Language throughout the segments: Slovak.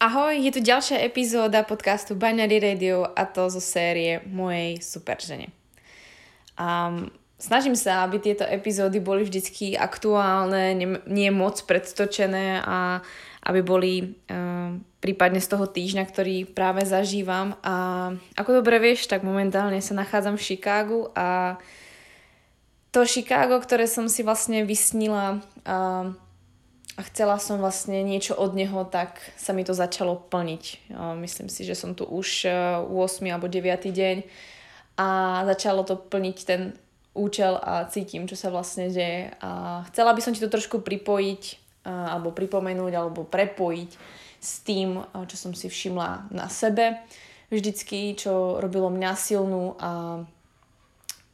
Ahoj, je tu ďalšia epizóda podcastu Binary Radio a to zo série mojej super žene. Um, snažím sa, aby tieto epizódy boli vždycky aktuálne, nie, nie moc predstočené a aby boli um, prípadne z toho týždňa, ktorý práve zažívam. A ako dobre vieš, tak momentálne sa nachádzam v Chicagu a to Chicago, ktoré som si vlastne vysnila um, a chcela som vlastne niečo od neho, tak sa mi to začalo plniť. Myslím si, že som tu už 8 e, alebo 9 deň a začalo to plniť ten účel a cítim, čo sa vlastne deje. A chcela by som ti to trošku pripojiť e, alebo pripomenúť alebo prepojiť s tým, e, čo som si všimla na sebe vždycky, čo robilo mňa silnú a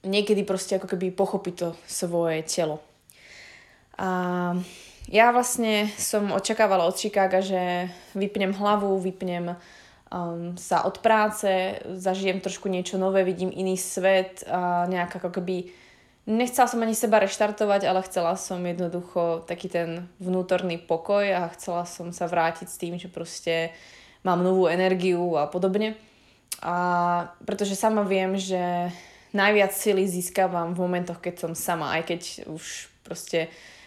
niekedy proste ako keby pochopiť to svoje telo. A ja vlastne som očakávala od Chicaga, že vypnem hlavu, vypnem um, sa od práce, zažijem trošku niečo nové, vidím iný svet a nejak ako keby nechcela som ani seba reštartovať, ale chcela som jednoducho taký ten vnútorný pokoj a chcela som sa vrátiť s tým, že proste mám novú energiu a podobne. A pretože sama viem, že najviac sily získavam v momentoch, keď som sama, aj keď už proste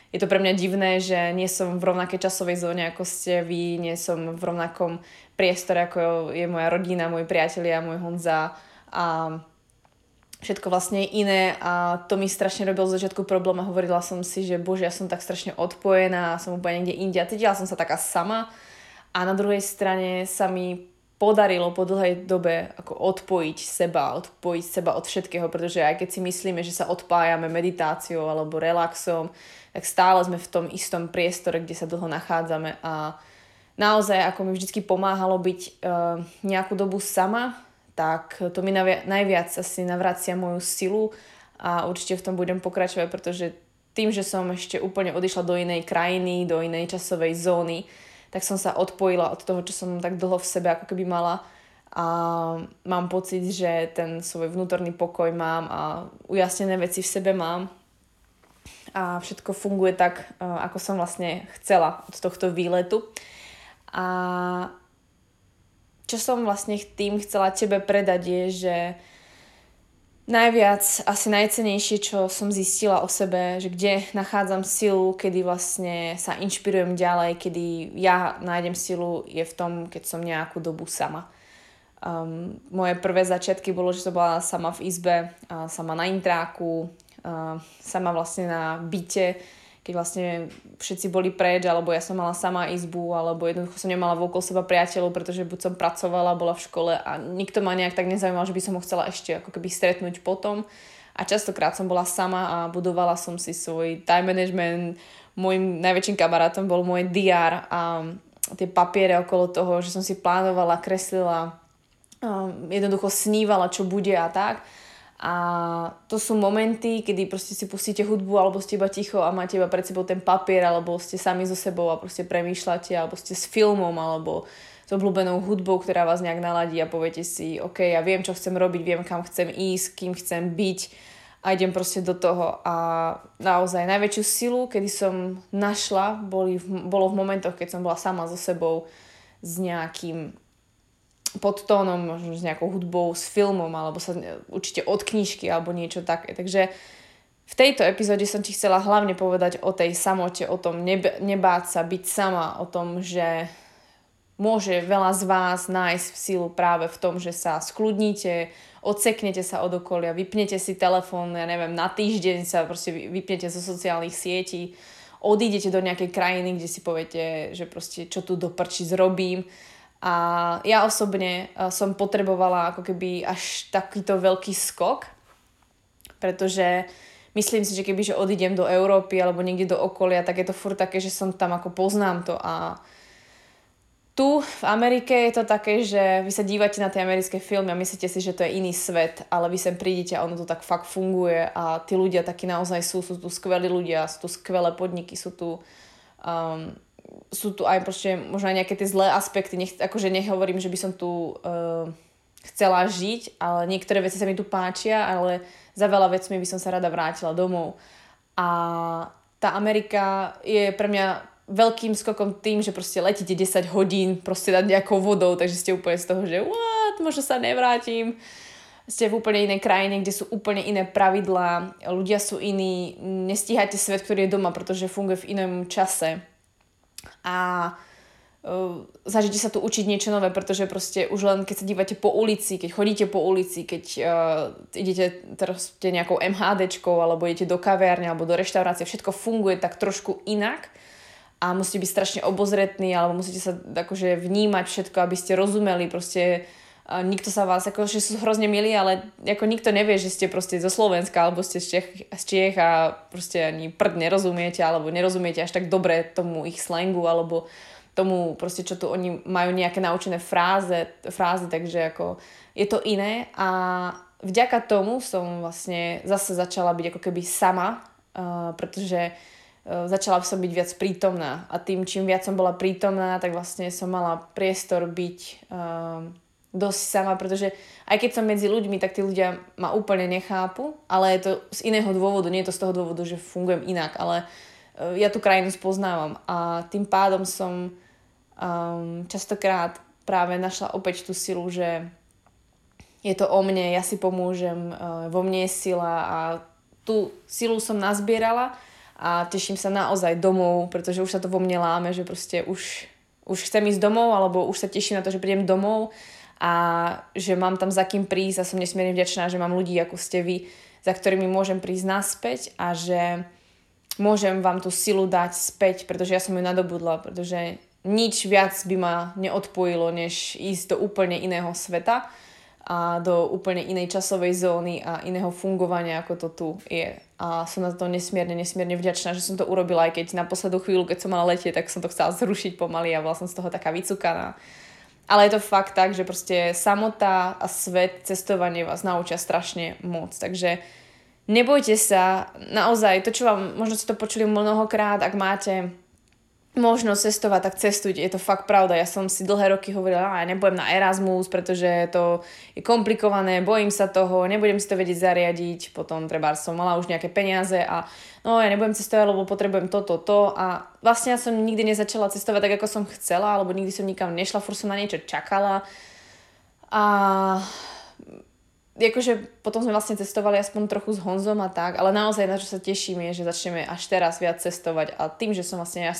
je to pre mňa divné, že nie som v rovnakej časovej zóne ako ste vy, nie som v rovnakom priestore ako je moja rodina, moji priatelia, môj Honza a všetko vlastne iné. A to mi strašne robilo z začiatku problém a hovorila som si, že bože, ja som tak strašne odpojená som úplne niekde inde. A cítila som sa taká sama. A na druhej strane sa mi podarilo po dlhej dobe ako odpojiť seba, odpojiť seba od všetkého, pretože aj keď si myslíme, že sa odpájame meditáciou alebo relaxom, tak stále sme v tom istom priestore, kde sa dlho nachádzame. A naozaj ako mi vždy pomáhalo byť uh, nejakú dobu sama, tak to mi navia- najviac asi navracia moju silu a určite v tom budem pokračovať, pretože tým, že som ešte úplne odišla do inej krajiny, do inej časovej zóny, tak som sa odpojila od toho, čo som tak dlho v sebe ako keby mala a mám pocit, že ten svoj vnútorný pokoj mám a ujasnené veci v sebe mám a všetko funguje tak, e, ako som vlastne chcela od tohto výletu. A čo som vlastne tým chcela tebe predať je, že najviac, asi najcenejšie, čo som zistila o sebe, že kde nachádzam silu, kedy vlastne sa inšpirujem ďalej, kedy ja nájdem silu, je v tom, keď som nejakú dobu sama. Um, moje prvé začiatky bolo, že som bola sama v izbe, sama na intráku, sama vlastne na byte, keď vlastne všetci boli preč, alebo ja som mala sama izbu, alebo jednoducho som nemala vôkol seba priateľov, pretože buď som pracovala, bola v škole a nikto ma nejak tak nezaujímal, že by som ho chcela ešte ako keby stretnúť potom. A častokrát som bola sama a budovala som si svoj time management. Môjim najväčším kamarátom bol môj DR a tie papiere okolo toho, že som si plánovala, kreslila, jednoducho snívala, čo bude a tak. A to sú momenty, kedy proste si pustíte hudbu alebo ste iba ticho a máte iba pred sebou ten papier alebo ste sami so sebou a proste premýšľate alebo ste s filmom alebo s obľúbenou hudbou, ktorá vás nejak naladí a poviete si, OK, ja viem, čo chcem robiť, viem, kam chcem ísť, kým chcem byť a idem proste do toho. A naozaj najväčšiu silu, kedy som našla, boli, bolo v momentoch, keď som bola sama so sebou s nejakým pod tónom, možno s nejakou hudbou, s filmom, alebo sa určite od knižky, alebo niečo také. Takže v tejto epizóde som ti chcela hlavne povedať o tej samote, o tom neb- nebáť sa, byť sama, o tom, že môže veľa z vás nájsť v sílu práve v tom, že sa skľudníte, odseknete sa od okolia, vypnete si telefón, ja neviem, na týždeň sa proste vypnete zo sociálnych sietí, odídete do nejakej krajiny, kde si poviete, že proste čo tu do prči zrobím a ja osobne eh, som potrebovala ako keby až takýto veľký skok, pretože myslím si, že keby že odídem do Európy alebo niekde do okolia, tak je to furt také, že som tam ako poznám to. A tu v Amerike je to také, že vy sa dívate na tie americké filmy a myslíte si, že to je iný svet, ale vy sem prídete a ono to tak fakt funguje a tí ľudia takí naozaj sú, sú tu skvelí ľudia, sú tu skvelé podniky, sú tu um, sú tu aj proste možno aj nejaké tie zlé aspekty, nech, akože nehovorím, že by som tu uh, chcela žiť, ale niektoré veci sa mi tu páčia, ale za veľa vecmi by som sa rada vrátila domov. A tá Amerika je pre mňa veľkým skokom tým, že proste letíte 10 hodín proste nad nejakou vodou, takže ste úplne z toho, že what, možno sa nevrátim. Ste v úplne inej krajine, kde sú úplne iné pravidlá, ľudia sú iní, nestíhate svet, ktorý je doma, pretože funguje v inom čase. A uh, snažíte sa tu učiť niečo nové, pretože proste už len keď sa dívate po ulici, keď chodíte po ulici, keď uh, idete teraz nejakou MHDčkou alebo idete do kavárne alebo do reštaurácie, všetko funguje tak trošku inak a musíte byť strašne obozretní alebo musíte sa akože vnímať všetko, aby ste rozumeli proste a nikto sa vás, akože sú hrozne milí, ale ako nikto nevie, že ste proste zo Slovenska alebo ste z Čech, z Čech a proste ani prd nerozumiete alebo nerozumiete až tak dobre tomu ich slangu alebo tomu proste, čo tu oni majú nejaké naučené fráze, fráze takže ako je to iné. A vďaka tomu som vlastne zase začala byť ako keby sama, uh, pretože E, začala som byť viac prítomná. A tým, čím viac som bola prítomná, tak vlastne som mala priestor byť um, dosť sama, pretože aj keď som medzi ľuďmi, tak tí ľudia ma úplne nechápu, ale je to z iného dôvodu, nie je to z toho dôvodu, že fungujem inak, ale uh, ja tú krajinu spoznávam. A tým pádom som um, častokrát práve našla opäť tú silu, že je to o mne, ja si pomôžem, uh, vo mne je sila a tú silu som nazbierala a teším sa naozaj domov, pretože už sa to vo mne láme, že proste už, už chcem ísť domov alebo už sa teším na to, že prídem domov a že mám tam za kým prísť a som nesmierne vďačná, že mám ľudí ako ste vy, za ktorými môžem prísť naspäť a že môžem vám tú silu dať späť, pretože ja som ju nadobudla, pretože nič viac by ma neodpojilo, než ísť do úplne iného sveta a do úplne inej časovej zóny a iného fungovania, ako to tu je. A som na to nesmierne, nesmierne vďačná, že som to urobila, aj keď na poslednú chvíľu, keď som mala letieť, tak som to chcela zrušiť pomaly a bola som z toho taká vycukaná. Ale je to fakt tak, že proste samota a svet, cestovanie vás naučia strašne moc. Takže nebojte sa, naozaj, to, čo vám, možno ste to počuli mnohokrát, ak máte možnosť cestovať, tak cestujte. Je to fakt pravda. Ja som si dlhé roky hovorila, ja nebudem na Erasmus, pretože to je komplikované, bojím sa toho, nebudem si to vedieť zariadiť. Potom treba som mala už nejaké peniaze a no ja nebudem cestovať, lebo potrebujem toto, to. A vlastne ja som nikdy nezačala cestovať tak, ako som chcela, alebo nikdy som nikam nešla, furt som na niečo čakala. A akože potom sme vlastne cestovali aspoň trochu s Honzom a tak, ale naozaj na čo sa teším je, že začneme až teraz viac cestovať. A tým, že som vlastne ja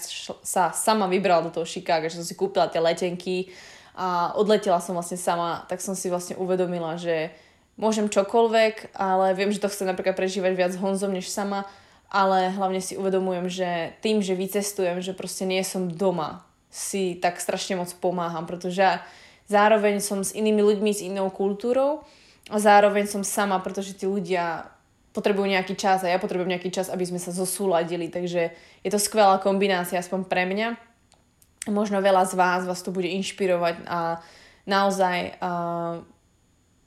sa sama vybrala do toho Chicago, že som si kúpila tie letenky a odletela som vlastne sama, tak som si vlastne uvedomila, že môžem čokoľvek, ale viem, že to chcem napríklad prežívať viac s Honzom než sama, ale hlavne si uvedomujem, že tým, že vycestujem, že proste nie som doma, si tak strašne moc pomáham, pretože zároveň som s inými ľuďmi, s inou kultúrou a zároveň som sama, pretože tí ľudia potrebujú nejaký čas a ja potrebujem nejaký čas, aby sme sa zosúladili, takže je to skvelá kombinácia, aspoň pre mňa. Možno veľa z vás vás to bude inšpirovať a naozaj uh,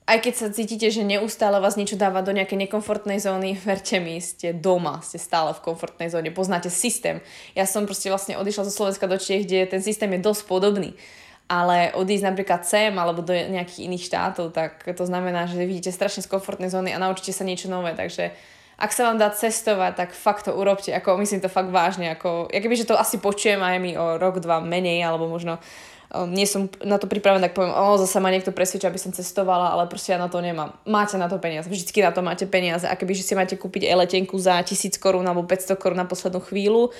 aj keď sa cítite, že neustále vás niečo dáva do nejakej nekomfortnej zóny, verte mi, ste doma, ste stále v komfortnej zóne, poznáte systém. Ja som proste vlastne odišla zo Slovenska do Čiech, kde ten systém je dosť podobný ale odísť napríklad sem alebo do nejakých iných štátov, tak to znamená, že vidíte strašne z komfortnej zóny a naučíte sa niečo nové, takže ak sa vám dá cestovať, tak fakt to urobte, ako myslím to fakt vážne, ako, ja keby, že to asi počujem aj mi o rok, dva menej, alebo možno um, nie som na to pripravená, tak poviem, o, zase ma niekto presvedčí, aby som cestovala, ale proste ja na to nemám. Máte na to peniaze, vždycky na to máte peniaze. A keby že si máte kúpiť e-letenku za 1000 korún alebo 500 korún na poslednú chvíľu,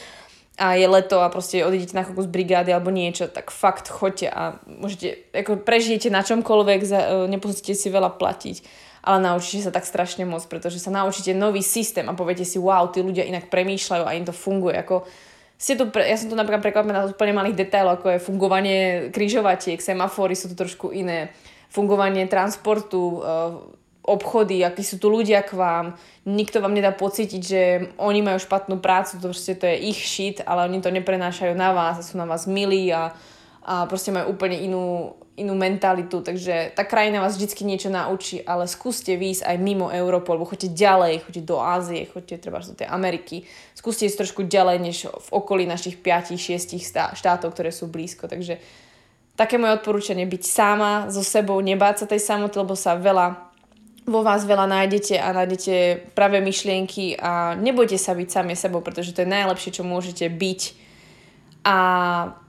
a je leto a proste odídete na z brigády alebo niečo, tak fakt choďte a môžete, ako prežijete na čomkoľvek, za, e, si veľa platiť, ale naučíte sa tak strašne moc, pretože sa naučíte nový systém a poviete si, wow, tí ľudia inak premýšľajú a im to funguje. Ako, ste tu, ja som tu napríklad prekvapená na úplne malých detailov, ako je fungovanie križovatiek, semafory sú tu trošku iné, fungovanie transportu, e, obchody, akí sú tu ľudia k vám, nikto vám nedá pocítiť, že oni majú špatnú prácu, to proste to je ich shit, ale oni to neprenášajú na vás a sú na vás milí a, a proste majú úplne inú, inú mentalitu, takže tá krajina vás vždy niečo naučí, ale skúste výjsť aj mimo Európu, alebo choďte ďalej, choďte do Ázie, choďte treba do tej Ameriky, skúste ísť trošku ďalej, než v okolí našich 5-6 štátov, ktoré sú blízko, takže také moje odporúčanie, byť sama so sebou, nebáť sa tej samoty, lebo sa veľa vo vás veľa nájdete a nájdete pravé myšlienky a nebojte sa byť sami sebou, pretože to je najlepšie, čo môžete byť A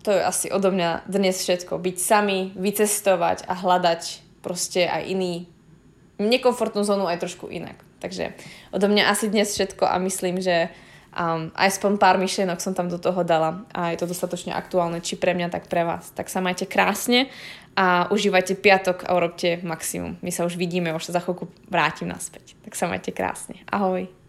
to je asi odo mňa dnes všetko. Byť sami, vycestovať a hľadať proste aj iný, nekomfortnú zónu aj trošku inak. Takže odo mňa asi dnes všetko a myslím, že um, aspoň pár myšlienok som tam do toho dala a je to dostatočne aktuálne, či pre mňa, tak pre vás. Tak sa majte krásne a užívajte piatok a urobte maximum. My sa už vidíme, už sa za chvíľku vrátim naspäť. Tak sa majte krásne. Ahoj.